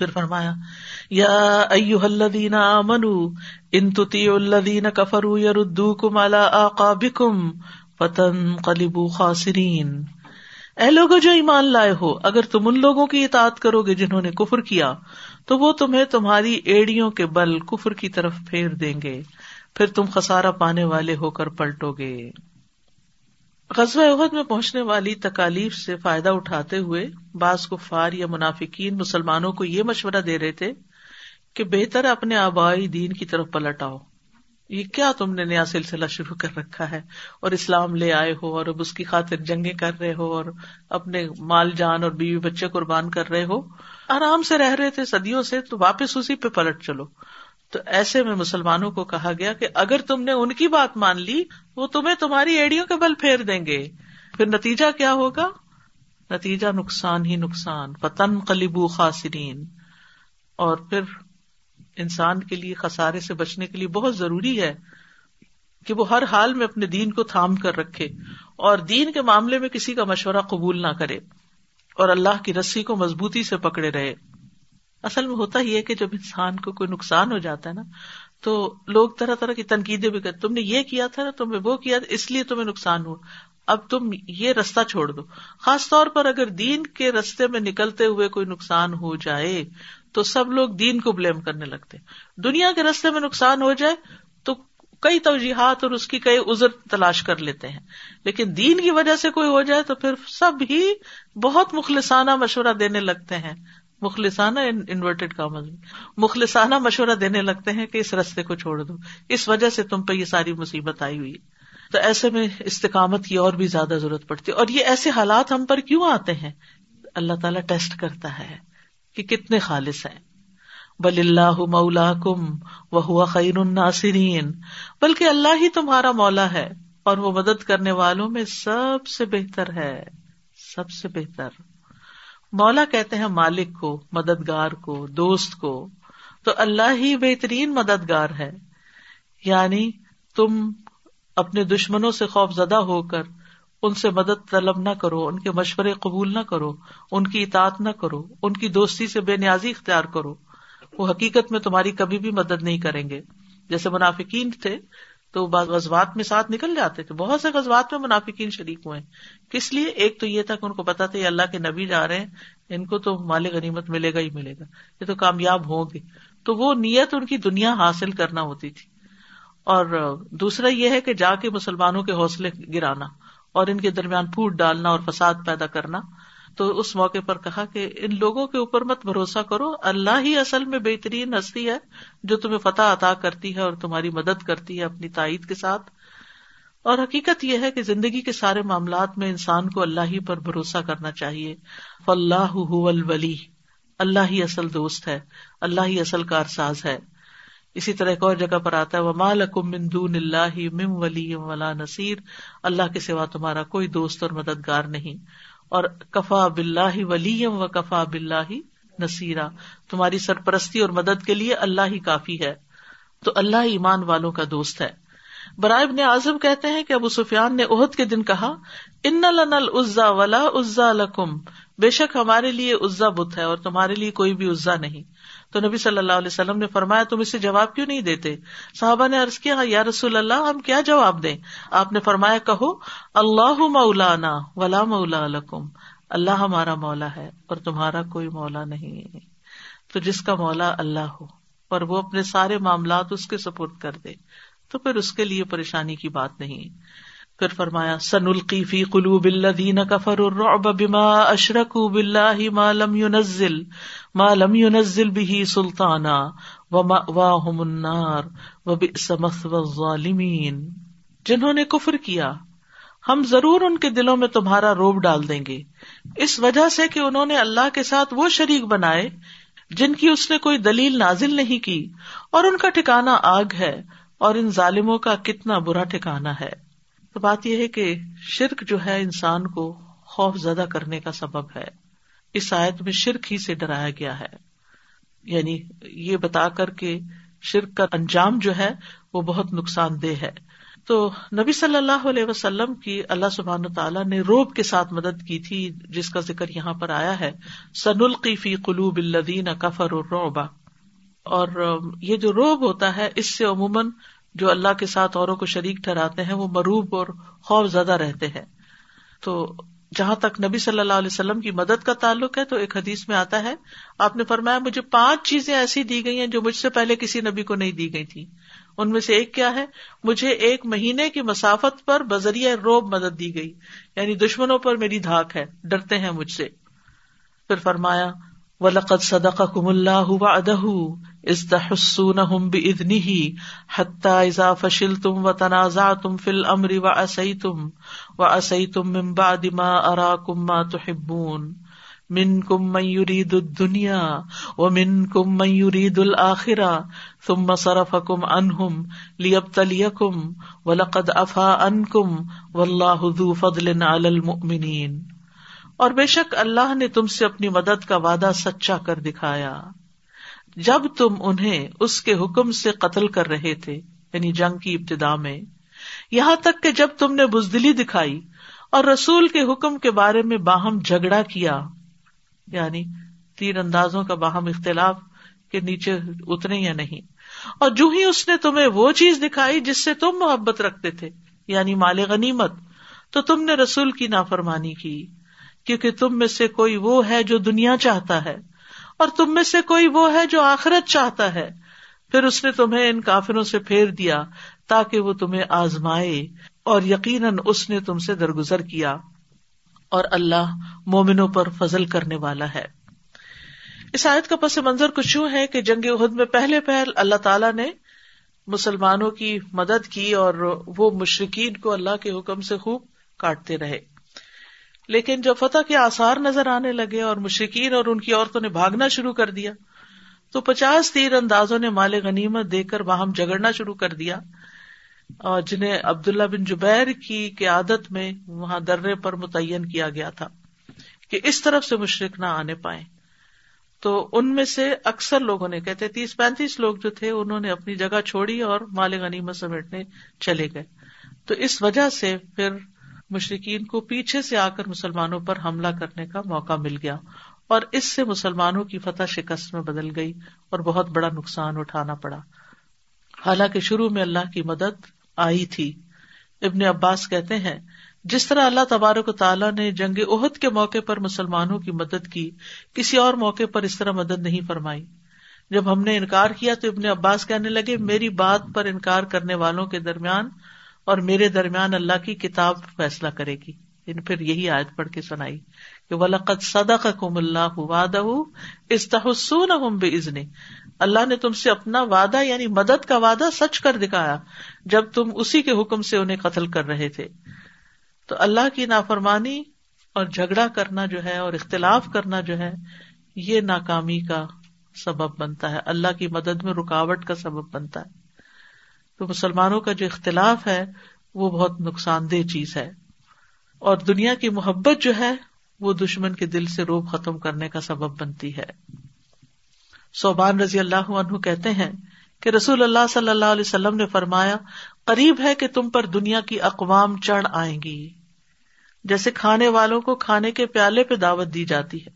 پھر فرمایا، یا الذین آمنوا، ان تطیعوا الذین کفروا یردوکم علی آقابکم فتنقلبوا خاسرین۔ اے لوگو جو ایمان لائے ہو، اگر تم ان لوگوں کی اطاعت کرو گے جنہوں نے کفر کیا، تو وہ تمہیں تمہاری ایڑیوں کے بل کفر کی طرف پھیر دیں گے، پھر تم خسارا پانے والے ہو کر پلٹو گے۔ غزوہ عہد میں پہنچنے والی تکالیف سے فائدہ اٹھاتے ہوئے بعض کفار یا منافقین مسلمانوں کو یہ مشورہ دے رہے تھے کہ بہتر اپنے آبائی دین کی طرف پلٹ آؤ۔ یہ کیا تم نے نیا سلسلہ شروع کر رکھا ہے اور اسلام لے آئے ہو اور اب اس کی خاطر جنگیں کر رہے ہو اور اپنے مال جان اور بیوی بچے قربان کر رہے ہو۔ آرام سے رہ رہے تھے صدیوں سے تو واپس اسی پہ پلٹ چلو۔ تو ایسے میں مسلمانوں کو کہا گیا کہ اگر تم نے ان کی بات مان لی، وہ تمہیں تمہاری ایڑیوں کے بل پھیر دیں گے۔ پھر نتیجہ کیا ہوگا؟ نتیجہ نقصان ہی نقصان پتن قلیبو خاصرین اور پھر انسان کے لیے خسارے سے بچنے کے لیے بہت ضروری ہے کہ وہ ہر حال میں اپنے دین کو تھام کر رکھے اور دین کے معاملے میں کسی کا مشورہ قبول نہ کرے اور اللہ کی رسی کو مضبوطی سے پکڑے رہے۔ اصل میں ہوتا ہی ہے کہ جب انسان کو کوئی نقصان ہو جاتا ہے نا، تو لوگ طرح طرح کی تنقیدیں بھی کرتے، تم نے یہ کیا تھا نا تمہیں وہ کیا تھا، اس لیے تمہیں نقصان ہوا۔ اب تم یہ رستہ چھوڑ دو۔ خاص طور پر اگر دین کے رستے میں نکلتے ہوئے کوئی نقصان ہو جائے، تو سب لوگ دین کو بلیم کرنے لگتے۔ دنیا کے رستے میں نقصان ہو جائے، تو کئی توجیحات اور اس کی کئی ازر تلاش کر لیتے ہیں۔ لیکن دین کی وجہ سے کوئی ہو جائے، تو پھر سب ہی بہت مخلصانہ مشورہ دینے لگتے ہیں۔ مخلصانہ انورٹیڈ کامز مخلصانہ مشورہ دینے لگتے ہیں کہ اس رستے کو چھوڑ دو۔ اس وجہ سے تم پہ یہ ساری مصیبت آئی ہوئی تو ایسے میں استقامت کی اور بھی زیادہ ضرورت پڑتی ہے۔ اور یہ ایسے حالات ہم پر کیوں آتے ہیں؟ اللہ تعالیٰ ٹیسٹ کرتا ہے کہ کتنے خالص ہیں۔ بل اللہ مولا کم وہ ہوا خیر الناصرین۔ بلکہ اللہ ہی تمہارا مولا ہے اور وہ مدد کرنے والوں میں سب سے بہتر ہے۔ سب سے بہتر۔ مولا کہتے ہیں مالک کو، مددگار کو، دوست کو، تو اللہ ہی بہترین مددگار ہے۔ یعنی تم اپنے دشمنوں سے خوف زدہ ہو کر ان سے مدد طلب نہ کرو، ان کے مشورے قبول نہ کرو، ان کی اطاعت نہ کرو، ان کی دوستی سے بے نیازی اختیار کرو۔ وہ حقیقت میں تمہاری کبھی بھی مدد نہیں کریں گے۔ جیسے منافقین تھے تو غزوات میں ساتھ نکل جاتے تھے۔ بہت سے غزوات میں منافقین شریک ہوئے۔ کس لیے؟ ایک تو یہ تھا کہ ان کو پتا تھا یہ اللہ کے نبی جا رہے ہیں، ان کو تو مال غنیمت ملے گا ہی ملے گا۔ یہ تو کامیاب ہوں گے۔ تو وہ نیت ان کی دنیا حاصل کرنا ہوتی تھی۔ اور دوسرا یہ ہے کہ جا کے مسلمانوں کے حوصلے گرانا اور ان کے درمیان پھوٹ ڈالنا اور فساد پیدا کرنا۔ تو اس موقع پر کہا کہ ان لوگوں کے اوپر مت بھروسہ کرو۔ اللہ ہی اصل میں بہترین ہستی ہے جو تمہیں فتح عطا کرتی ہے اور تمہاری مدد کرتی ہے اپنی تائید کے ساتھ۔ اور حقیقت یہ ہے کہ زندگی کے سارے معاملات میں انسان کو اللہ ہی پر بھروسہ کرنا چاہیے۔ فلاح الولی۔ اللہ ہی اصل دوست ہے۔ اللہ ہی اصل کارساز ہے۔ اسی طرح ایک اور جگہ پر آتا ہے وہ مال دون اللہ مم ولی ولا نصیر اللہ کے سوا تمہارا کوئی دوست اور مددگار نہیں۔ اور کفا بلّہ ولی و کفا بلّہ نصیرا۔ تمہاری سرپرستی اور مدد کے لیے اللہ ہی کافی ہے۔ تو اللہ ایمان والوں کا دوست ہے۔ برائے ابن اعظم کہتے ہیں کہ ابو سفیان نے عہد کے دن کہا، ان لن الزا ولا عزا لکم۔ بے شک ہمارے لیے عزا بت ہے اور تمہارے لیے کوئی بھی عزا نہیں۔ تو نبی صلی اللہ علیہ وسلم نے فرمایا، تم اسے جواب کیوں نہیں دیتے؟ صحابہ نے عرض کیا، یا رسول اللہ، ہم کیا جواب دیں؟ آپ نے فرمایا، کہو، اللہ مولانا ولا مولا لکم، اللہ ہمارا مولا ہے اور تمہارا کوئی مولا نہیں۔ تو جس کا مولا اللہ ہو، اور وہ اپنے سارے معاملات اس کے سپورٹ کر دے، تو پھر اس کے لیے پریشانی کی بات نہیں۔ پھر فرمایا سن القی فی قلوب الذین کفروا الرعب بما اشرکوا باللہ ما لم ينزل ما لم ينزل به سلطانا ومأواهم النار وبئس مثوى الظالمین. جنہوں نے کفر کیا، ہم ضرور ان کے دلوں میں تمہارا روب ڈال دیں گے۔ اس وجہ سے کہ انہوں نے اللہ کے ساتھ وہ شریک بنائے جن کی اس نے کوئی دلیل نازل نہیں کی، اور ان کا ٹھکانا آگ ہے، اور ان ظالموں کا کتنا برا ٹھکانا ہے۔ تو بات یہ ہے کہ شرک جو ہے انسان کو خوف زدہ کرنے کا سبب ہے۔ اس آیت میں شرک ہی سے ڈرایا گیا ہے۔ یعنی یہ بتا کر کے شرک کا انجام جو ہے وہ بہت نقصان دہ ہے۔ تو نبی صلی اللہ علیہ وسلم کی اللہ سبحان تعالیٰ نے روب کے ساتھ مدد کی تھی، جس کا ذکر یہاں پر آیا ہے۔ سن القیفی قلوب الدین کفر الروبا اور یہ جو روب ہوتا ہے، اس سے عموماً جو اللہ کے ساتھ اوروں کو شریک ٹھہراتے ہیں وہ مروب اور خوف زدہ رہتے ہیں۔ تو جہاں تک نبی صلی اللہ علیہ وسلم کی مدد کا تعلق ہے تو ایک حدیث میں آتا ہے، آپ نے فرمایا، مجھے پانچ چیزیں ایسی دی گئی ہیں جو مجھ سے پہلے کسی نبی کو نہیں دی گئی تھی ان میں سے ایک کیا ہے؟ مجھے ایک مہینے کی مسافت پر بذریعہ روب مدد دی گئی۔ یعنی دشمنوں پر میری دھاک ہے، ڈرتے ہیں مجھ سے۔ پھر فرمایا ولقد صدق کم اللہ ادہ استحسون ادنی حتہ اذا فشل تم و تنازع تم فل امری و اسی تم و اسی تم ممبا دما ارا کما تحبون من کم میورید دنیا و من کم میورید الآخرا ثم صرفکم عنہم لیبتلیکم ولقد افا عنکم واللہ ذو فضل علی المؤمنین اور بے شک اللہ نے تم سے اپنی مدد کا وعدہ سچا کر دکھایا۔ جب تم انہیں اس کے حکم سے قتل کر رہے تھے یعنی جنگ کی ابتدا میں، یہاں تک کہ جب تم نے بزدلی دکھائی اور رسول کے حکم کے بارے میں باہم جھگڑا کیا یعنی تین اندازوں کا باہم اختلاف کے نیچے اتنے یا نہیں، اور جو ہی اس نے تمہیں وہ چیز دکھائی جس سے تم محبت رکھتے تھے یعنی مال غنیمت، تو تم نے رسول کی نافرمانی کی۔ کیونکہ تم میں سے کوئی وہ ہے جو دنیا چاہتا ہے اور تم میں سے کوئی وہ ہے جو آخرت چاہتا ہے۔ پھر اس نے تمہیں ان کافروں سے پھیر دیا تاکہ وہ تمہیں آزمائے اور یقیناً اس نے تم سے درگزر کیا اور اللہ مومنوں پر فضل کرنے والا ہے۔ اس آیت کا پس منظر کچھ یوں ہے کہ جنگ عہد میں پہلے پہل اللہ تعالیٰ نے مسلمانوں کی مدد کی اور وہ مشرقین کو اللہ کے حکم سے خوب کاٹتے رہے۔ لیکن جب فتح کے آسار نظر آنے لگے اور مشرقین اور ان کی عورتوں نے بھاگنا شروع کر دیا، تو پچاس تیر اندازوں نے مال غنیمت دے کر وہاں جگڑنا شروع کر دیا۔ اور جنہیں عبداللہ بن جبیر کی قیادت میں وہاں درے پر متعین کیا گیا تھا کہ اس طرف سے مشرق نہ آنے پائے تو ان میں سے اکثر لوگوں نے، کہتے تیس پینتیس لوگ جو تھے، انہوں نے اپنی جگہ چھوڑی اور مال غنیمت سمیٹنے چلے گئے۔ تو اس وجہ سے پھر مشرقین کو پیچھے سے آ کر مسلمانوں پر حملہ کرنے کا موقع مل گیا اور اس سے مسلمانوں کی فتح شکست میں بدل گئی اور بہت بڑا نقصان اٹھانا پڑا۔ حالانکہ شروع میں اللہ کی مدد آئی تھی۔ ابن عباس کہتے ہیں، جس طرح اللہ تبارک و تعالیٰ نے جنگ عہد کے موقع پر مسلمانوں کی مدد کی، کسی اور موقع پر اس طرح مدد نہیں فرمائی۔ جب ہم نے انکار کیا تو ابن عباس کہنے لگے، میری بات پر انکار کرنے والوں کے درمیان اور میرے درمیان اللہ کی کتاب فیصلہ کرے گی۔ یعنی پھر یہی آیت پڑھ کے سنائی کہ ولقت سدا کا کم اللہ وعدہ استحسون بے اللہ نے تم سے اپنا وعدہ یعنی مدد کا وعدہ سچ کر دکھایا جب تم اسی کے حکم سے انہیں قتل کر رہے تھے۔ تو اللہ کی نافرمانی اور جھگڑا کرنا جو ہے اور اختلاف کرنا جو ہے، یہ ناکامی کا سبب بنتا ہے۔ اللہ کی مدد میں رکاوٹ کا سبب بنتا ہے۔ تو مسلمانوں کا جو اختلاف ہے، وہ بہت نقصان دہ چیز ہے۔ اور دنیا کی محبت جو ہے، وہ دشمن کے دل سے روب ختم کرنے کا سبب بنتی ہے۔ صوبان رضی اللہ عنہ کہتے ہیں کہ رسول اللہ صلی اللہ علیہ وسلم نے فرمایا، قریب ہے کہ تم پر دنیا کی اقوام چڑھ آئیں گی۔ جیسے کھانے والوں کو کھانے کے پیالے پہ دعوت دی جاتی ہے۔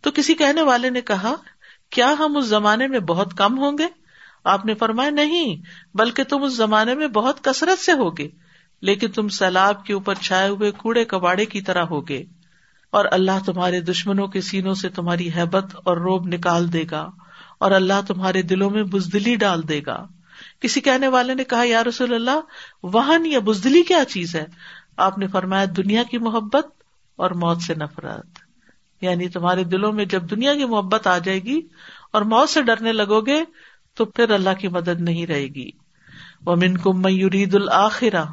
تو کسی کہنے والے نے کہا، کیا ہم اس زمانے میں بہت کم ہوں گے؟ آپ نے فرمایا، نہیں، بلکہ تم اس زمانے میں بہت کثرت سے ہوگے، لیکن تم سیلاب کے اوپر چھائے ہوئے کوڑے کباڑے کی طرح ہوگے، اور اللہ تمہارے دشمنوں کے سینوں سے تمہاری حبت اور روب نکال دے گا، اور اللہ تمہارے دلوں میں بزدلی ڈال دے گا۔ کسی کہنے والے نے کہا، یا رسول اللہ، وہن یا بزدلی کیا چیز ہے؟ آپ نے فرمایا، دنیا کی محبت اور موت سے نفرت۔ یعنی تمہارے دلوں میں جب دنیا کی محبت آ جائے گی اور موت سے ڈرنے لگو گے تو پھر اللہ کی مدد نہیں رہے گی۔ وہ من کم میورید الآخرا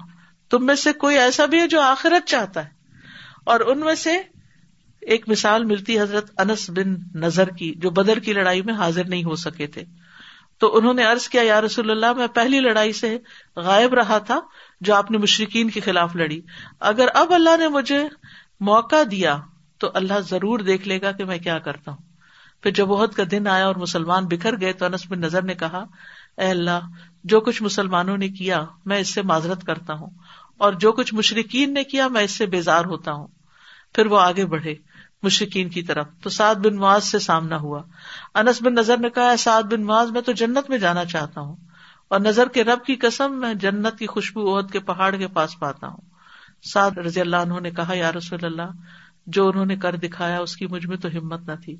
تم میں سے کوئی ایسا بھی ہے جو آخرت چاہتا ہے۔ اور ان میں سے ایک مثال ملتی حضرت انس بن نظر کی، جو بدر کی لڑائی میں حاضر نہیں ہو سکے تھے۔ تو انہوں نے ارض کیا، یا رسول اللہ، میں پہلی لڑائی سے غائب رہا تھا جو آپ نے مشرقین کے خلاف لڑی۔ اگر اب اللہ نے مجھے موقع دیا تو اللہ ضرور دیکھ لے گا کہ میں کیا کرتا ہوں۔ پھر جب بہت کا دن آیا اور مسلمان بکھر گئے تو انس بن نظر نے کہا، اے اللہ، جو کچھ مسلمانوں نے کیا، میں اس سے معذرت کرتا ہوں، اور جو کچھ مشرقین نے کیا، میں اس سے بیزار ہوتا ہوں۔ پھر وہ آگے بڑھے مشرقین کی طرف۔ تو سعد بن معاذ سے سامنا ہوا۔ انس بن نظر نے کہا سعد بن معاذ، میں تو جنت میں جانا چاہتا ہوں، اور نظر کے رب کی قسم، میں جنت کی خوشبو عہد کے پہاڑ کے پاس پاتا ہوں۔ سعد رضی اللہ عنہ نے کہا، یا رسول اللہ، جو انہوں نے کر دکھایا، اس کی مجھ میں تو ہمت نہ تھی۔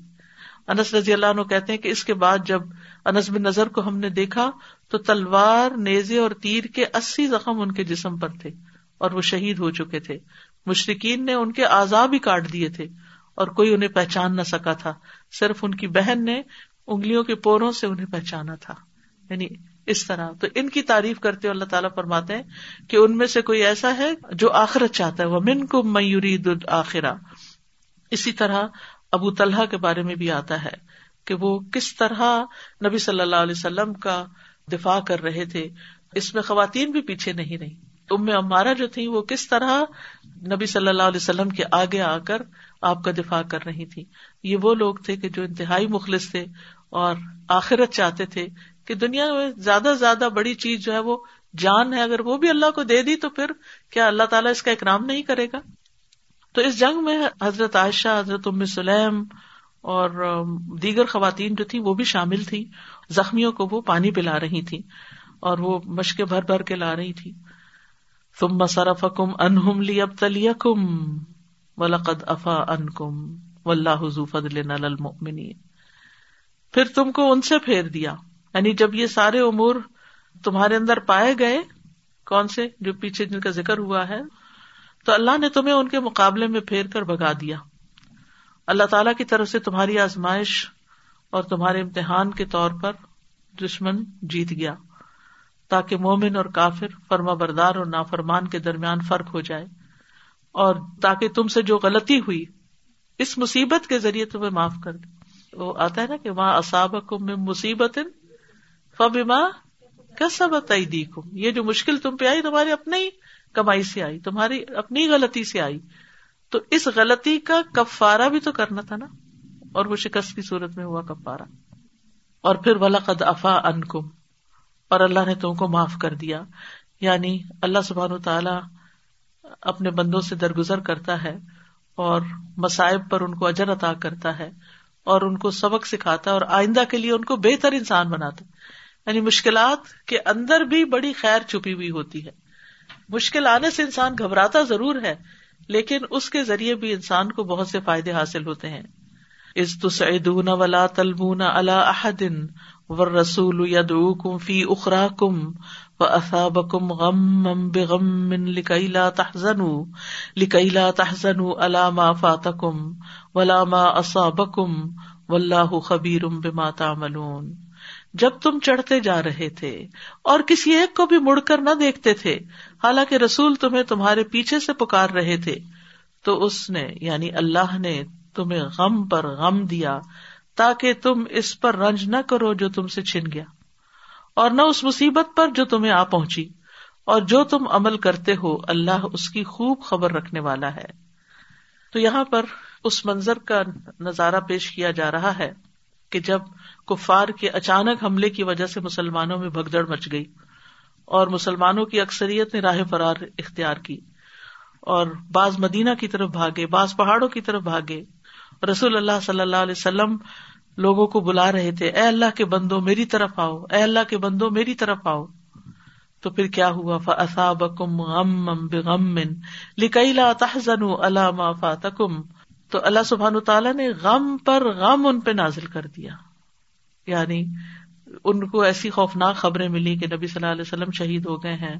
انس رضی اللہ عنہ کہتے ہیں کہ اس کے بعد جب انس بن نظر کو ہم نے دیکھا تو تلوار، نیزے اور تیر کے اسی زخم ان کے جسم پر تھے اور وہ شہید ہو چکے تھے۔ مشرقین نے ان کے آزاد بھی کاٹ دیے تھے اور کوئی انہیں پہچان نہ سکا تھا۔ صرف ان کی بہن نے انگلیوں کے پوروں سے انہیں پہچانا تھا۔ یعنی اس طرح۔ تو ان کی تعریف کرتے اللہ تعالیٰ فرماتے ہیں کہ ان میں سے کوئی ایسا ہے جو آخرت چاہتا ہے۔ وہ من کو میوری آخرا اسی طرح ابو طلحہ کے بارے میں بھی آتا ہے کہ وہ کس طرح نبی صلی اللہ علیہ وسلم کا دفاع کر رہے تھے۔ اس میں خواتین بھی پیچھے نہیں رہی۔ ام امارا جو تھی وہ کس طرح نبی صلی اللہ علیہ وسلم کے آگے آ کر آپ کا دفاع کر رہی تھی یہ وہ لوگ تھے کہ جو انتہائی مخلص تھے اور آخرت چاہتے تھے کہ دنیا میں زیادہ سے زیادہ بڑی چیز جو ہے وہ جان ہے۔ اگر وہ بھی اللہ کو دے دی تو پھر کیا اللہ تعالیٰ اس کا اکرام نہیں کرے گا؟ تو اس جنگ میں حضرت عائشہ، حضرت ام سلیم اور دیگر خواتین جو تھی وہ بھی شامل تھی زخمیوں کو وہ پانی پلا رہی تھی اور وہ مشکیں بھر بھر کے لا رہی تھی تم مسرف کم انہم لی اب تلی کم ولقد افا ان کم و اللہ فضل پھر تم کو ان سے پھیر دیا۔ یعنی جب یہ سارے امور تمہارے اندر پائے گئے، کون سے؟ جو پیچھے جن کا ذکر ہوا ہے۔ تو اللہ نے تمہیں ان کے مقابلے میں پھیر کر بگا دیا۔ اللہ تعالی کی طرف سے تمہاری آزمائش اور تمہارے امتحان کے طور پر دشمن جیت گیا۔ تاکہ مومن اور کافر فرما بردار اور نافرمان کے درمیان فرق ہو جائے۔ اور تاکہ تم سے جو غلطی ہوئی، اس مصیبت کے ذریعے تمہیں معاف کر دے۔ وہ آتا ہے نا کہ وہاں اصاب میں مصیبت فبما کسبت ایدیکم۔ یہ جو مشکل تم پہ آئی تمہاری اپنی کمائی سے آئی، تمہاری اپنی غلطی سے آئی۔ تو اس غلطی کا کفارا بھی تو کرنا تھا نا۔ اور وہ شکست کی صورت میں ہوا کفارا اور پھر ولاقد افا ان کم اور اللہ نے تم کو معاف کر دیا۔ یعنی اللہ سبحان تعالی اپنے بندوں سے درگزر کرتا ہے اور مصائب پر ان کو اجر عطا کرتا ہے اور ان کو سبق سکھاتا ہے اور آئندہ کے لیے ان کو بہتر انسان بناتا یعنی مشکلات کے اندر بھی بڑی خیر چھپی ہوئی ہوتی ہے۔ مشکل آنے سے انسان گھبراتا ضرور ہے، لیکن اس کے ذریعے بھی انسان کو بہت سے فائدے حاصل ہوتے ہیں۔ از تسعدون ولا تلبون الا على احد والرسول يدعوكم في اخراكم واصابكم غما بغم لكي لا تحزنوا لكي لا تحزنوا على ما فاتكم ولا ما اصابكم والله خبير بما تعملون۔ جب تم چڑھتے جا رہے تھے اور کسی ایک کو بھی مڑ کر نہ دیکھتے تھے حالانکہ رسول تمہیں تمہارے پیچھے سے پکار رہے تھے، تو اس نے یعنی اللہ نے تمہیں غم پر غم دیا تاکہ تم اس پر رنج نہ کرو جو تم سے چھن گیا، اور نہ اس مصیبت پر جو تمہیں آ پہنچی، اور جو تم عمل کرتے ہو، اللہ اس کی خوب خبر رکھنے والا ہے۔ تو یہاں پر اس منظر کا نظارہ پیش کیا جا رہا ہے کہ جب کفار کے اچانک حملے کی وجہ سے مسلمانوں میں بھگدڑ مچ گئی اور مسلمانوں کی اکثریت نے راہ فرار اختیار کی اور بعض مدینہ کی طرف بھاگے، بعض پہاڑوں کی طرف بھاگے۔ رسول اللہ صلی اللہ علیہ وسلم لوگوں کو بلا رہے تھے، اے اللہ کے بندو میری طرف آؤ، اے اللہ کے بندو میری طرف آؤ۔ تو پھر کیا ہوا؟ فصابکم غم بغم لکیلا تحزن علامہ فاتکم تو اللہ سبحان تعالیٰ نے غم پر غم ان پہ نازل کر دیا۔ یعنی ان کو ایسی خوفناک خبریں ملی کہ نبی صلی اللہ علیہ وسلم شہید ہو گئے ہیں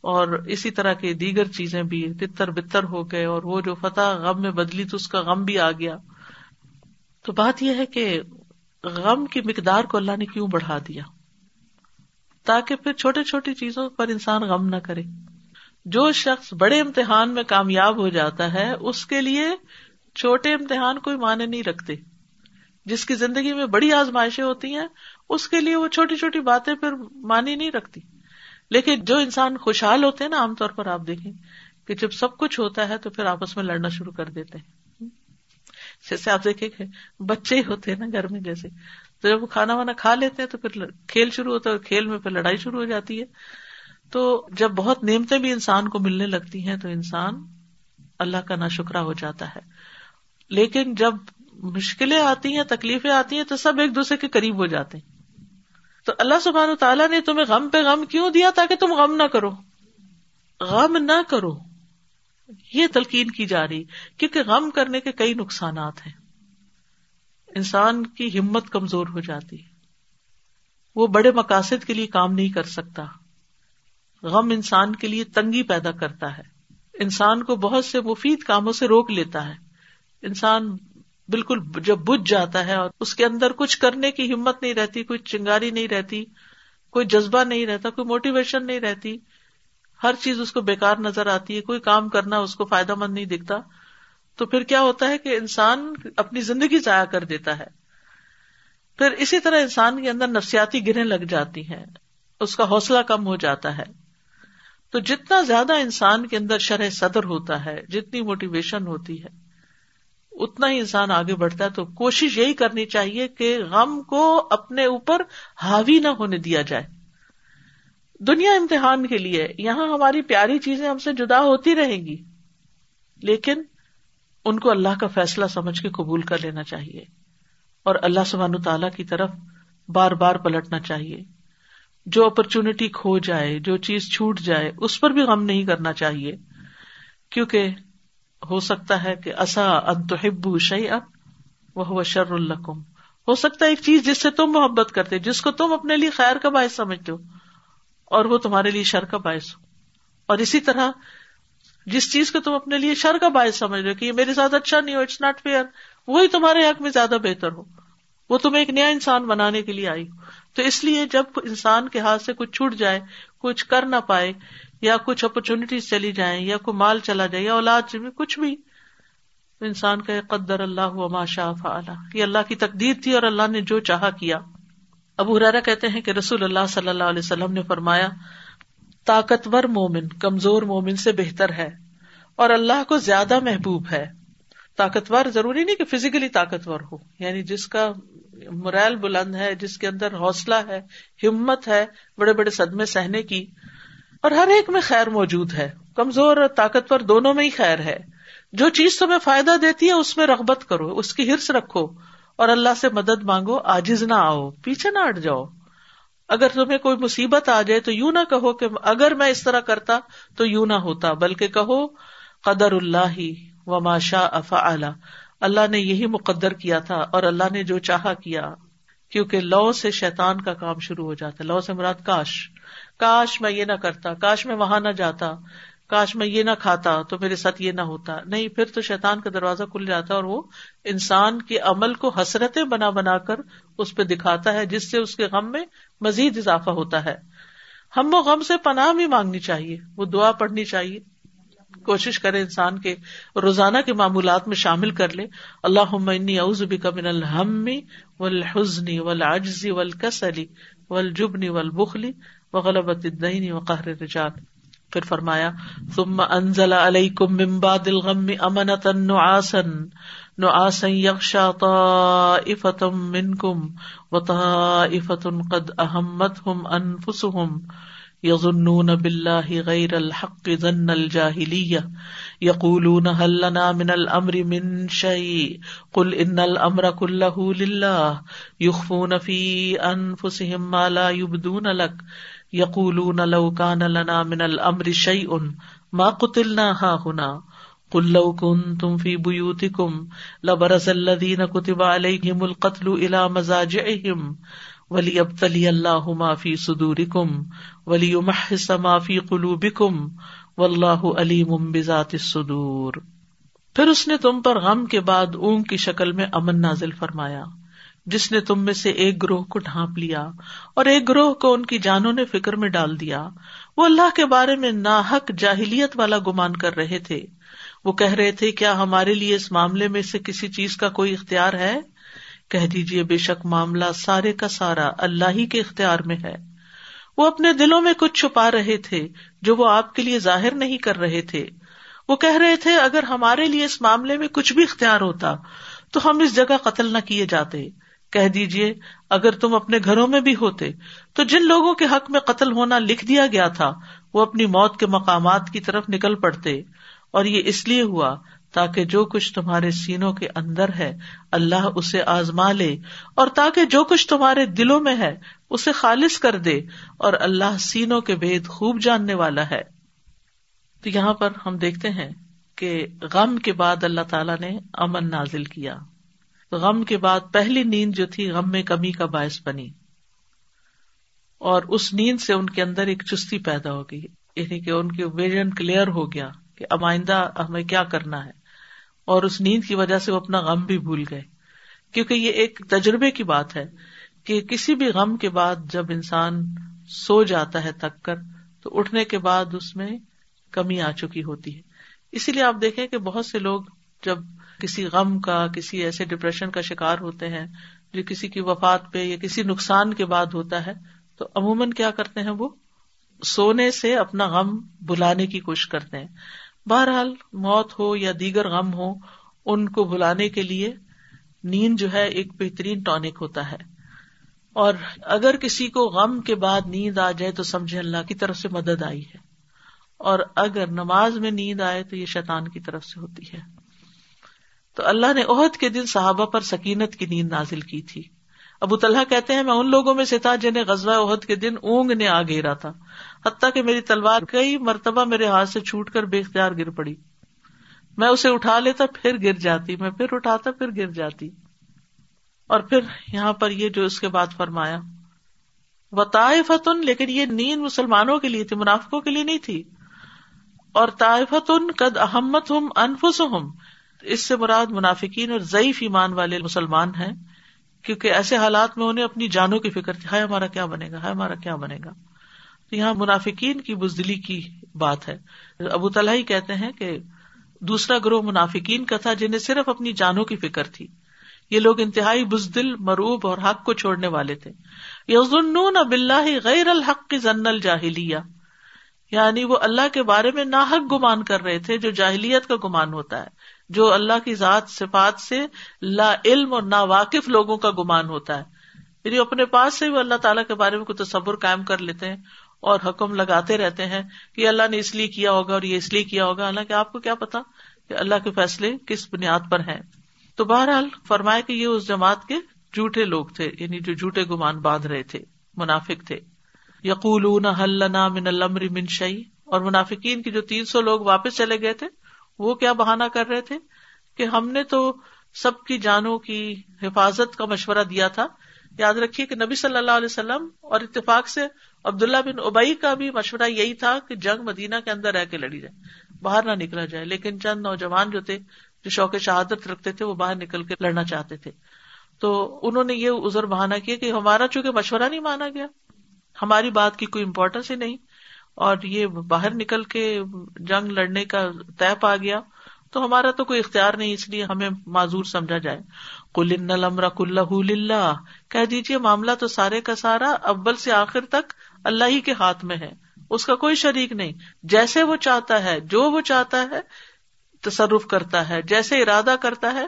اور اسی طرح کی دیگر چیزیں بھی تتر بتر ہو گئے اور وہ جو فتح غم میں بدلی تو اس کا غم بھی آ گیا۔ تو بات یہ ہے کہ غم کی مقدار کو اللہ نے کیوں بڑھا دیا؟ تاکہ پھر چھوٹی چھوٹی چیزوں پر انسان غم نہ کرے۔ جو شخص بڑے امتحان میں کامیاب ہو جاتا ہے، اس کے لیے چھوٹے امتحان کوئی معنی نہیں رکھتے۔ جس کی زندگی میں بڑی آزمائشیں ہوتی ہیں اس کے لیے وہ چھوٹی چھوٹی باتیں پھر مانی نہیں رکھتی۔ لیکن جو انسان خوشحال ہوتے ہیں نا، عام طور پر آپ دیکھیں کہ جب سب کچھ ہوتا ہے تو پھر آپس میں لڑنا شروع کر دیتے ہیں۔ جیسے آپ دیکھیں کہ بچے ہی ہوتے ہیں نا گھر میں جیسے۔ تو جب وہ کھانا وانا کھا لیتے ہیں تو پھر کھیل شروع ہوتا ہے کھیل میں پھر لڑائی شروع ہو جاتی ہے۔ تو جب بہت نعمتیں بھی انسان کو ملنے لگتی ہیں تو انسان اللہ کا نا شکرا ہو جاتا ہے۔ لیکن جب مشکلیں آتی ہیں، تکلیفیں آتی ہیں تو سب ایک دوسرے کے قریب ہو جاتے ہیں۔ تو اللہ سبحان و تعالیٰ نے تمہیں غم پہ غم کیوں دیا تاکہ تم غم نہ کرو؟ غم نہ کرو۔ یہ تلقین کی جا رہی، کیونکہ غم کرنے کے کئی نقصانات ہیں۔ انسان کی ہمت کمزور ہو جاتی۔ وہ بڑے مقاصد کے لیے کام نہیں کر سکتا۔ غم انسان کے لیے تنگی پیدا کرتا ہے۔ انسان کو بہت سے مفید کاموں سے روک لیتا ہے۔ انسان بالکل جب بج جاتا ہے اور اس کے اندر کچھ کرنے کی ہمت نہیں رہتی، کوئی چنگاری نہیں رہتی، کوئی جذبہ نہیں رہتا، کوئی موٹیویشن نہیں رہتی، ہر چیز اس کو بےکار نظر آتی ہے، کوئی کام کرنا اس کو فائدہ مند نہیں دکھتا، تو پھر کیا ہوتا ہے کہ انسان اپنی زندگی ضائع کر دیتا ہے۔ پھر اسی طرح انسان کے اندر نفسیاتی گریں لگ جاتی ہیں، اس کا حوصلہ کم ہو جاتا ہے۔ تو جتنا زیادہ انسان کے اندر شرح صدر ہوتا ہے، جتنی موٹیویشن ہوتی ہے۔ اتنا ہی انسان آگے بڑھتا ہے تو کوشش یہی کرنی چاہیے کہ غم کو اپنے اوپر حاوی نہ ہونے دیا جائے۔ دنیا امتحان کے لیے یہاں ہماری پیاری چیزیں ہم سے جدا ہوتی رہیں گی، لیکن ان کو اللہ کا فیصلہ سمجھ کے قبول کر لینا چاہیے اور اللہ سبحان تعالی کی طرف بار بار پلٹنا چاہیے۔ جو اپرچونٹی کھو جائے، جو چیز چھوٹ جائے، اس پر بھی غم نہیں کرنا چاہیے، کیونکہ ہو سکتا ہے کہ اصا انتحبو شعی اب وہ شر القم ہو سکتا ہے ایک چیز جس سے تم محبت کرتے، جس کو تم اپنے لیے خیر کا باعث سمجھتے ہو، اور وہ تمہارے لیے شر کا باعث ہو۔ اور اسی طرح جس چیز کو تم اپنے لیے شر کا باعث سمجھ رہے کہ یہ میرے ساتھ اچھا نہیں ہو اٹس ناٹ فیئر وہی تمہارے حق میں زیادہ بہتر ہو۔ وہ تمہیں ایک نیا انسان بنانے کے لیے آئی تو اس لیے جب انسان کے ہاتھ سے کچھ چھوٹ جائے، کچھ کر نہ پائے یا کچھ اپرچونیٹیز چلی جائیں یا کوئی مال چلا جائے یا اولاد میں کچھ بھی۔ انسان کا قدر اللہ وما شاہ فعلا یہ اللہ کی تقدیر تھی اور اللہ نے جو چاہا کیا۔ ابو ہرارا کہتے ہیں کہ رسول اللہ صلی اللہ علیہ وسلم نے فرمایا، طاقتور مومن، کمزور مومن سے بہتر ہے اور اللہ کو زیادہ محبوب ہے۔ طاقتور ضروری نہیں کہ فزیکلی طاقتور ہو یعنی جس کا مرائل بلند ہے، جس کے اندر حوصلہ ہے، ہمت ہے، بڑے بڑے صدمے سہنے کی۔ اور ہر ایک میں خیر موجود ہے۔ کمزور اور طاقتور دونوں میں ہی خیر ہے۔ جو چیز تمہیں فائدہ دیتی ہے، اس میں رغبت کرو، اس کی ہرس رکھو اور اللہ سے مدد مانگو آجز نہ آؤ، پیچھے نہ ہٹ جاؤ۔ اگر تمہیں کوئی مصیبت آ جائے تو یوں نہ کہو کہ اگر میں اس طرح کرتا تو یوں نہ ہوتا، بلکہ کہو، قدر اللہ ہی و ماشا اف اللہ نے یہی مقدر کیا تھا اور اللہ نے جو چاہا کیا، کیونکہ لو سے شیتان کا کام شروع ہو جاتا ہے۔ لو سے مراد کاش۔ کاش میں یہ نہ کرتا، کاش میں وہاں نہ جاتا، کاش میں یہ نہ کھاتا تو میرے ساتھ یہ نہ ہوتا۔ نہیں، پھر تو شیتان کا دروازہ کھل جاتا اور وہ انسان کے عمل کو حسرتیں بنا بنا کر اس پہ دکھاتا ہے، جس سے اس کے غم میں مزید اضافہ ہوتا ہے۔ ہم وہ غم سے پناہ بھی مانگنی چاہیے، وہ دعا پڑھنی چاہیے۔ کوشش کرے انسان کے روزانہ کے معمولات میں شامل کر لے۔ اللہ بک من الحم و الحزنی ولازی ولکسلی ولجبنی ولبخلی وغلبت الدین وقہر الرجال۔ پھر فرمایا، ثم انزل علیکم من بعد الغم امنتا نعاسا نعاسا یغشا طائفة منکم وطائفة قد اہمتهم انفسهم، یظنون باللہ غیر الحق ظن الجاہلیہ، یقولون هل لنا من الامر من شيء قل ان الامر كله لله يخفون في انفسهم ما لا يبدون لك یقولون لو کان لنا من الامر شيء ما قتلنا ها هنا قل لو كنتم في بيوتكم لبرز الذين كتب عليهم القتل الى مزاجعهم وليبتلي الله ما في صدوركم وليمحص ما في قلوبكم والله عليم بذات الصدور. پھر اس نے تم پر غم کے بعد اونگ کی شکل میں امن نازل فرمایا۔ جس نے تم میں سے ایک گروہ کو ڈھانپ لیا اور ایک گروہ کو ان کی جانوں نے فکر میں ڈال دیا۔ وہ اللہ کے بارے میں ناحک جاہلیت والا گمان کر رہے تھے۔ وہ کہہ رہے تھے، کیا ہمارے لیے اس معاملے میں سے کسی چیز کا کوئی اختیار ہے؟ کہہ دیجیے بے شک معاملہ سارے کا سارا اللہ ہی کے اختیار میں ہے۔ وہ اپنے دلوں میں کچھ چھپا رہے تھے جو وہ آپ کے لیے ظاہر نہیں کر رہے تھے۔ وہ کہہ رہے تھے، اگر ہمارے لیے اس معاملے میں کچھ بھی اختیار ہوتا تو ہم اس جگہ قتل نہ کیے جاتے۔ کہہ دیجیے اگر تم اپنے گھروں میں بھی ہوتے، تو جن لوگوں کے حق میں قتل ہونا لکھ دیا گیا تھا، وہ اپنی موت کے مقامات کی طرف نکل پڑتے۔ اور یہ اس لیے ہوا تاکہ جو کچھ تمہارے سینوں کے اندر ہے، اللہ اسے آزما لے۔ اور تاکہ جو کچھ تمہارے دلوں میں ہے، اسے خالص کر دے۔ اور اللہ سینوں کے بھید خوب جاننے والا ہے۔ تو یہاں پر ہم دیکھتے ہیں کہ غم کے بعد اللہ تعالیٰ نے امن نازل کیا۔ غم کے بعد پہلی نیند جو تھی، غم میں کمی کا باعث بنی۔ اور اس نیند سے ان کے اندر ایک چستی پیدا ہو گئی۔ یعنی کہ ان کے ویژن کلیئر ہو گیا کہ امائندہ ہمیں کیا کرنا ہے۔ اور اس نیند کی وجہ سے وہ اپنا غم بھی بھول گئے۔ کیونکہ یہ ایک تجربے کی بات ہے کہ کسی بھی غم کے بعد جب انسان سو جاتا ہے تک کر، تو اٹھنے کے بعد اس میں کمی آ چکی ہوتی ہے۔ اسی لیے آپ دیکھیں کہ بہت سے لوگ جب کسی غم کا، کسی ایسے ڈپریشن کا شکار ہوتے ہیں جو کسی کی وفات پہ یا کسی نقصان کے بعد ہوتا ہے، تو عموماً کیا کرتے ہیں وہ؟ سونے سے اپنا غم بلانے کی کوشش کرتے ہیں۔ بہرحال موت ہو یا دیگر غم ہو، ان کو بلانے کے لیے نیند جو ہے ایک بہترین ٹونک ہوتا ہے۔ اور اگر کسی کو غم کے بعد نیند آ جائے تو سمجھے اللہ کی طرف سے مدد آئی ہے۔ اور اگر نماز میں نیند آئے تو یہ شیطان کی طرف سے ہوتی ہے۔ تو اللہ نے عہد کے دن صحابہ پر سکینت کی نیند نازل کی تھی۔ ابو طلحہ کہتے ہیں، میں ان لوگوں میں سے تھا جنہیں غزوہ عہد کے دن اونگ نے آ گھیرا تھا۔ حتیٰ کہ میری تلوار کئی مرتبہ میرے ہاتھ سے چھوٹ کر بے اختیار گر پڑی۔ میں اسے اٹھا لیتا، پھر گر جاتی۔ میں پھر اٹھاتا، پھر گر جاتی۔ اور پھر یہاں پر یہ جو اس کے بعد فرمایا و طائفتن، لیکن یہ نیند مسلمانوں کے لیے تھی، منافقوں کے لیے نہیں تھی۔ اور طائفتن قد احمد ہم انفس ہم اس سے مراد منافقین اور ضعیف ایمان والے مسلمان ہیں، کیونکہ ایسے حالات میں انہیں اپنی جانوں کی فکر تھی، ہائے ہمارا کیا بنے گا، ہائے ہمارا کیا بنے گا۔ تو یہاں منافقین کی بزدلی کی بات ہے۔ ابو ہی کہتے ہیں کہ دوسرا گروہ منافقین کا تھا جنہیں صرف اپنی جانوں کی فکر تھی۔ یہ لوگ انتہائی بزدل، مروب اور حق کو چھوڑنے والے تھے۔ یزنون بلّہ غیر الحق کی زن الجاہلیہ۔ یعنی وہ اللہ کے بارے میں ناحق گمان کر رہے تھے جو جاہلیت کا گمان ہوتا ہے۔ جو اللہ کی ذات صفات سے لا علم اور نا واقف لوگوں کا گمان ہوتا ہے۔ یعنی اپنے پاس سے وہ اللہ تعالیٰ کے بارے میں کوئی تصور قائم کر لیتے ہیں اور حکم لگاتے رہتے ہیں کہ اللہ نے اس لیے کیا ہوگا اور یہ اس لیے کیا ہوگا۔ حالانکہ آپ کو کیا پتا کہ اللہ کے فیصلے کس بنیاد پر ہیں۔ تو بہرحال فرمایا کہ یہ اس جماعت کے جھوٹے لوگ تھے یعنی جو جھوٹے گمان باندھ رہے تھے، منافق تھے۔ یقول من المر من شعی اور منافقین کی جو تین سو لوگ واپس چلے گئے تھے وہ کیا بہانا کر رہے تھے کہ ہم نے تو سب کی جانوں کی حفاظت کا مشورہ دیا تھا۔ یاد رکھیے کہ نبی صلی اللہ علیہ وسلم اور اتفاق سے عبداللہ بن ابئی کا بھی مشورہ یہی تھا کہ جنگ مدینہ کے اندر رہ کے لڑی جائے، باہر نہ نکلا جائے۔ لیکن چند نوجوان جو تھے، جو شوق شہادت رکھتے تھے، وہ باہر نکل کے لڑنا چاہتے تھے۔ تو انہوں نے یہ ازر بہانا کیا کہ ہمارا چونکہ مشورہ نہیں مانا گیا، ہماری بات کی کوئی امپورٹینس ہی نہیں۔ اور یہ باہر نکل کے جنگ لڑنے کا طے پا گیا تو ہمارا تو کوئی اختیار نہیں، اس لیے ہمیں معذور سمجھا جائے۔ کل ان کل کہہ دیجیے معاملہ تو سارے کا سارا ابل سے آخر تک اللہ ہی کے ہاتھ میں ہے۔ اس کا کوئی شریک نہیں۔ جیسے وہ چاہتا ہے، جو وہ چاہتا ہے، تصرف کرتا ہے۔ جیسے ارادہ کرتا ہے،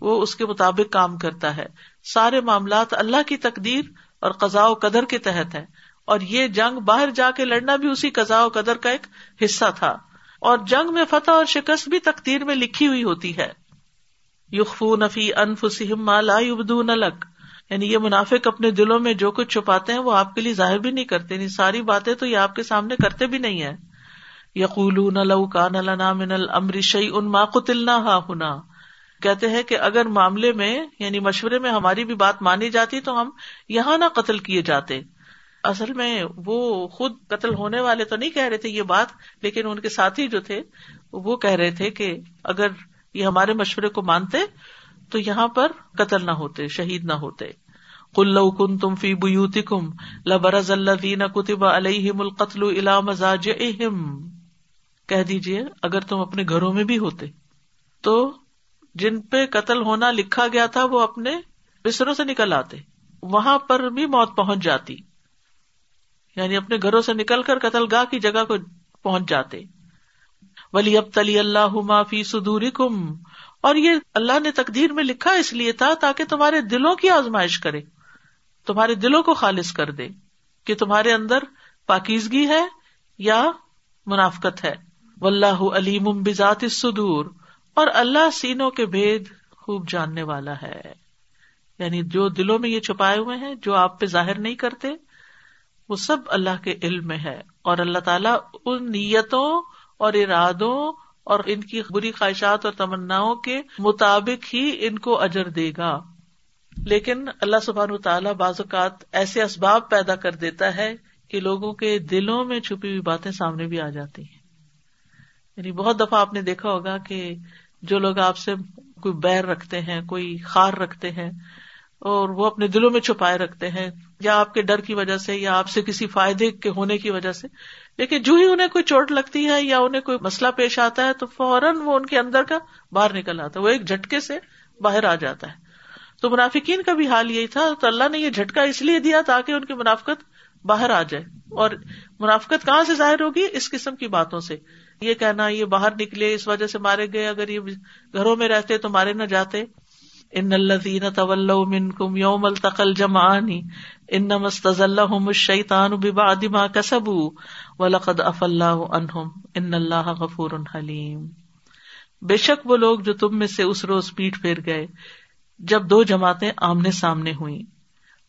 وہ اس کے مطابق کام کرتا ہے۔ سارے معاملات اللہ کی تقدیر اور قزا و قدر کے تحت ہے اور یہ جنگ باہر جا کے لڑنا بھی اسی قزا و قدر کا ایک حصہ تھا۔ اور جنگ میں فتح اور شکست بھی تقدیر میں لکھی ہوئی ہوتی ہے۔ یقفو نفی انف سم لا یبدون لک۔ یعنی یہ منافق اپنے دلوں میں جو کچھ چھپاتے ہیں وہ آپ کے لیے ظاہر بھی نہیں کرتے۔ یعنی ساری باتیں تو یہ آپ کے سامنے کرتے بھی نہیں ہے یقول لنا من المر شعی ان ما قتل ہا ہونا کہتے ہیں کہ اگر معاملے میں یعنی مشورے میں ہماری بھی بات مانی جاتی تو ہم یہاں نہ قتل کیے جاتے۔ اصل میں وہ خود قتل ہونے والے تو نہیں کہہ رہے تھے یہ بات، لیکن ان کے ساتھی جو تھے، وہ کہہ رہے تھے کہ اگر یہ ہمارے مشورے کو مانتے تو یہاں پر قتل نہ ہوتے، شہید نہ ہوتے۔ کل کن تم فی بوتی کم لبرز اللہ دین کتب علیہ القتل الا مزاج کہہ دیجیے اگر تم اپنے گھروں میں بھی ہوتے تو جن پہ قتل ہونا لکھا گیا تھا وہ اپنے بستروں سے نکل آتے، وہاں پر بھی موت پہنچ جاتی۔ یعنی اپنے گھروں سے نکل کر قتل گاہ کی جگہ کو پہنچ جاتے۔ ولی اب تلی اللہ معافی سدوری کم اور یہ اللہ نے تقدیر میں لکھا اس لیے تھا تاکہ تمہارے دلوں کی آزمائش کرے۔ تمہارے دلوں کو خالص کر دے کہ تمہارے اندر پاکیزگی ہے یا منافقت ہے۔ و اللہ علیم بذات الصدور۔ اور اللہ سینوں کے بھید خوب جاننے والا ہے۔ یعنی جو دلوں میں یہ چھپائے ہوئے ہیں، جو آپ پہ ظاہر نہیں کرتے وہ سب اللہ کے علم میں ہے اور اللہ تعالیٰ ان نیتوں اور ارادوں اور ان کی بری خواہشات اور تمنا کے مطابق ہی ان کو اجر دے گا۔ لیکن اللہ سبحان تعالیٰ بعض اوقات ایسے اسباب پیدا کر دیتا ہے کہ لوگوں کے دلوں میں چھپی ہوئی باتیں سامنے بھی آ جاتی ہیں۔ یعنی بہت دفعہ آپ نے دیکھا ہوگا کہ جو لوگ آپ سے کوئی بیر رکھتے ہیں، کوئی خار رکھتے ہیں اور وہ اپنے دلوں میں چھپائے رکھتے ہیں یا آپ کے ڈر کی وجہ سے یا آپ سے کسی فائدے کے ہونے کی وجہ سے۔ لیکن جو ہی انہیں کوئی چوٹ لگتی ہے یا انہیں کوئی مسئلہ پیش آتا ہے تو فوراً وہ ان کے اندر کا باہر نکل آتا ہے، وہ ایک جھٹکے سے باہر آ جاتا ہے۔ تو منافقین کا بھی حال یہی تھا، تو اللہ نے یہ جھٹکا اس لیے دیا تاکہ ان کی منافقت باہر آ جائے۔ اور منافقت کہاں سے ظاہر ہوگی؟ اس قسم کی باتوں سے۔ یہ کہنا، یہ باہر نکلے، اس وجہ سے مارے گئے، اگر یہ گھروں میں رہتے تو مارے نہ جاتے۔ ان الزین طول کم یوم التقل جمعانی ان مستض اللہ شیطان ببعد ما کسب ولقد اف اللہ عنہم ان اللہ غفور حلیم۔ بے شک وہ لوگ جو تم میں سے اس روز پیٹ پھیر گئے، جب دو جماعتیں آمنے سامنے ہوئی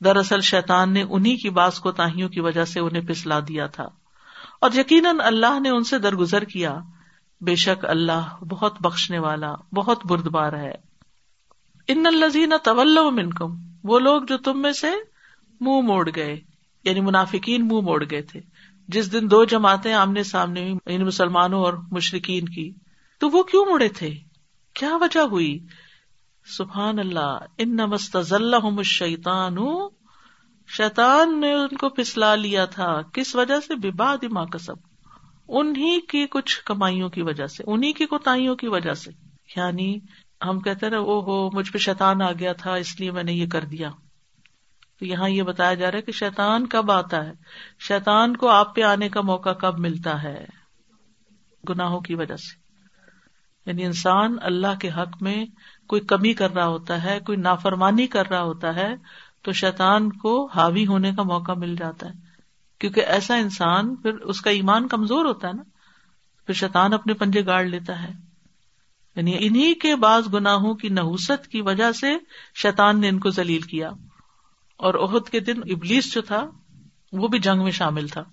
دراصل شیطان نے انہیں کی باس کو تاہیوں کی وجہ سے انہیں پسلا دیا تھا۔ اور یقیناً اللہ نے ان سے درگزر کیا۔ بے شک اللہ بہت بخشنے والا، بہت بردبار ہے۔ ان الزین طول منکم، وہ لوگ جو تم میں سے منہ موڑ گئے یعنی منافقین منہ موڑ گئے تھے۔ جس دن دو جماعتیں آمنے سامنے ہوئی ان یعنی مسلمانوں اور مشرقین کی، تو وہ کیوں مڑے تھے؟ کیا وجہ ہوئی؟ سبحان اللہ ان نمست شیتان شیتان نے ان کو پسلا لیا تھا۔ کس وجہ سے؟ بباد ماں کسب۔ انہیں کی کچھ کمائیوں کی وجہ سے انہیں کی کوتاہیوں کی وجہ سے۔ یعنی ہم کہتے نا او ہو مجھ پہ شیتان آ گیا تھا، اس لیے میں نے یہ کر دیا۔ تو یہاں یہ بتایا جا رہا ہے کہ شیتان کب آتا ہے؟ شیتان کو آپ پہ آنے کا موقع کب ملتا ہے؟ گناہوں کی وجہ سے۔ یعنی انسان اللہ کے حق میں کوئی کمی کر رہا ہوتا ہے، کوئی نافرمانی کر رہا ہوتا ہے، تو شیطان کو حاوی ہونے کا موقع مل جاتا ہے۔ کیونکہ ایسا انسان پھر اس کا ایمان کمزور ہوتا ہے نا۔ پھر شیطان اپنے پنجے گاڑ لیتا ہے۔ یعنی انہیں کے بعض گناہوں کی نحوست کی وجہ سے شیطان نے ان کو ذلیل کیا۔ اور عہد کے دن ابلیس جو تھا، وہ بھی جنگ میں شامل تھا۔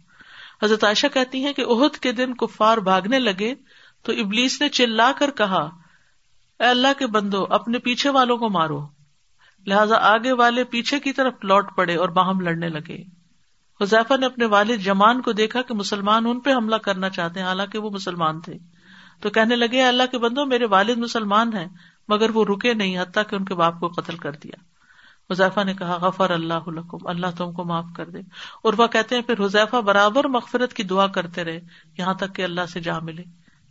حضرت عائشہ کہتی ہیں کہ عہد کے دن کفار بھاگنے لگے تو ابلیس نے چلا کر کہا، اے اللہ کے بندو، اپنے پیچھے والوں کو مارو۔ لہذا آگے والے پیچھے کی طرف لوٹ پڑے اور باہم لڑنے لگے۔ حذیفہ نے اپنے والد جمان کو دیکھا کہ مسلمان ان پہ حملہ کرنا چاہتے ہیں، حالانکہ وہ مسلمان تھے۔ تو کہنے لگے اللہ کے بندو، میرے والد مسلمان ہیں، مگر وہ رکے نہیں، حتیٰ کہ ان کے باپ کو قتل کر دیا۔ حذیفہ نے کہا، غفر اللہ اللہ تم کو معاف کر دے۔ اور وہ کہتے ہیں، پھر حذیفہ برابر مغفرت کی دعا کرتے رہے، یہاں تک کہ اللہ سے جا ملے۔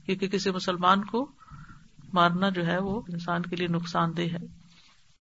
کیونکہ کسی مسلمان کو مارنا جو ہے وہ انسان کے لیے نقصان دہ ہے۔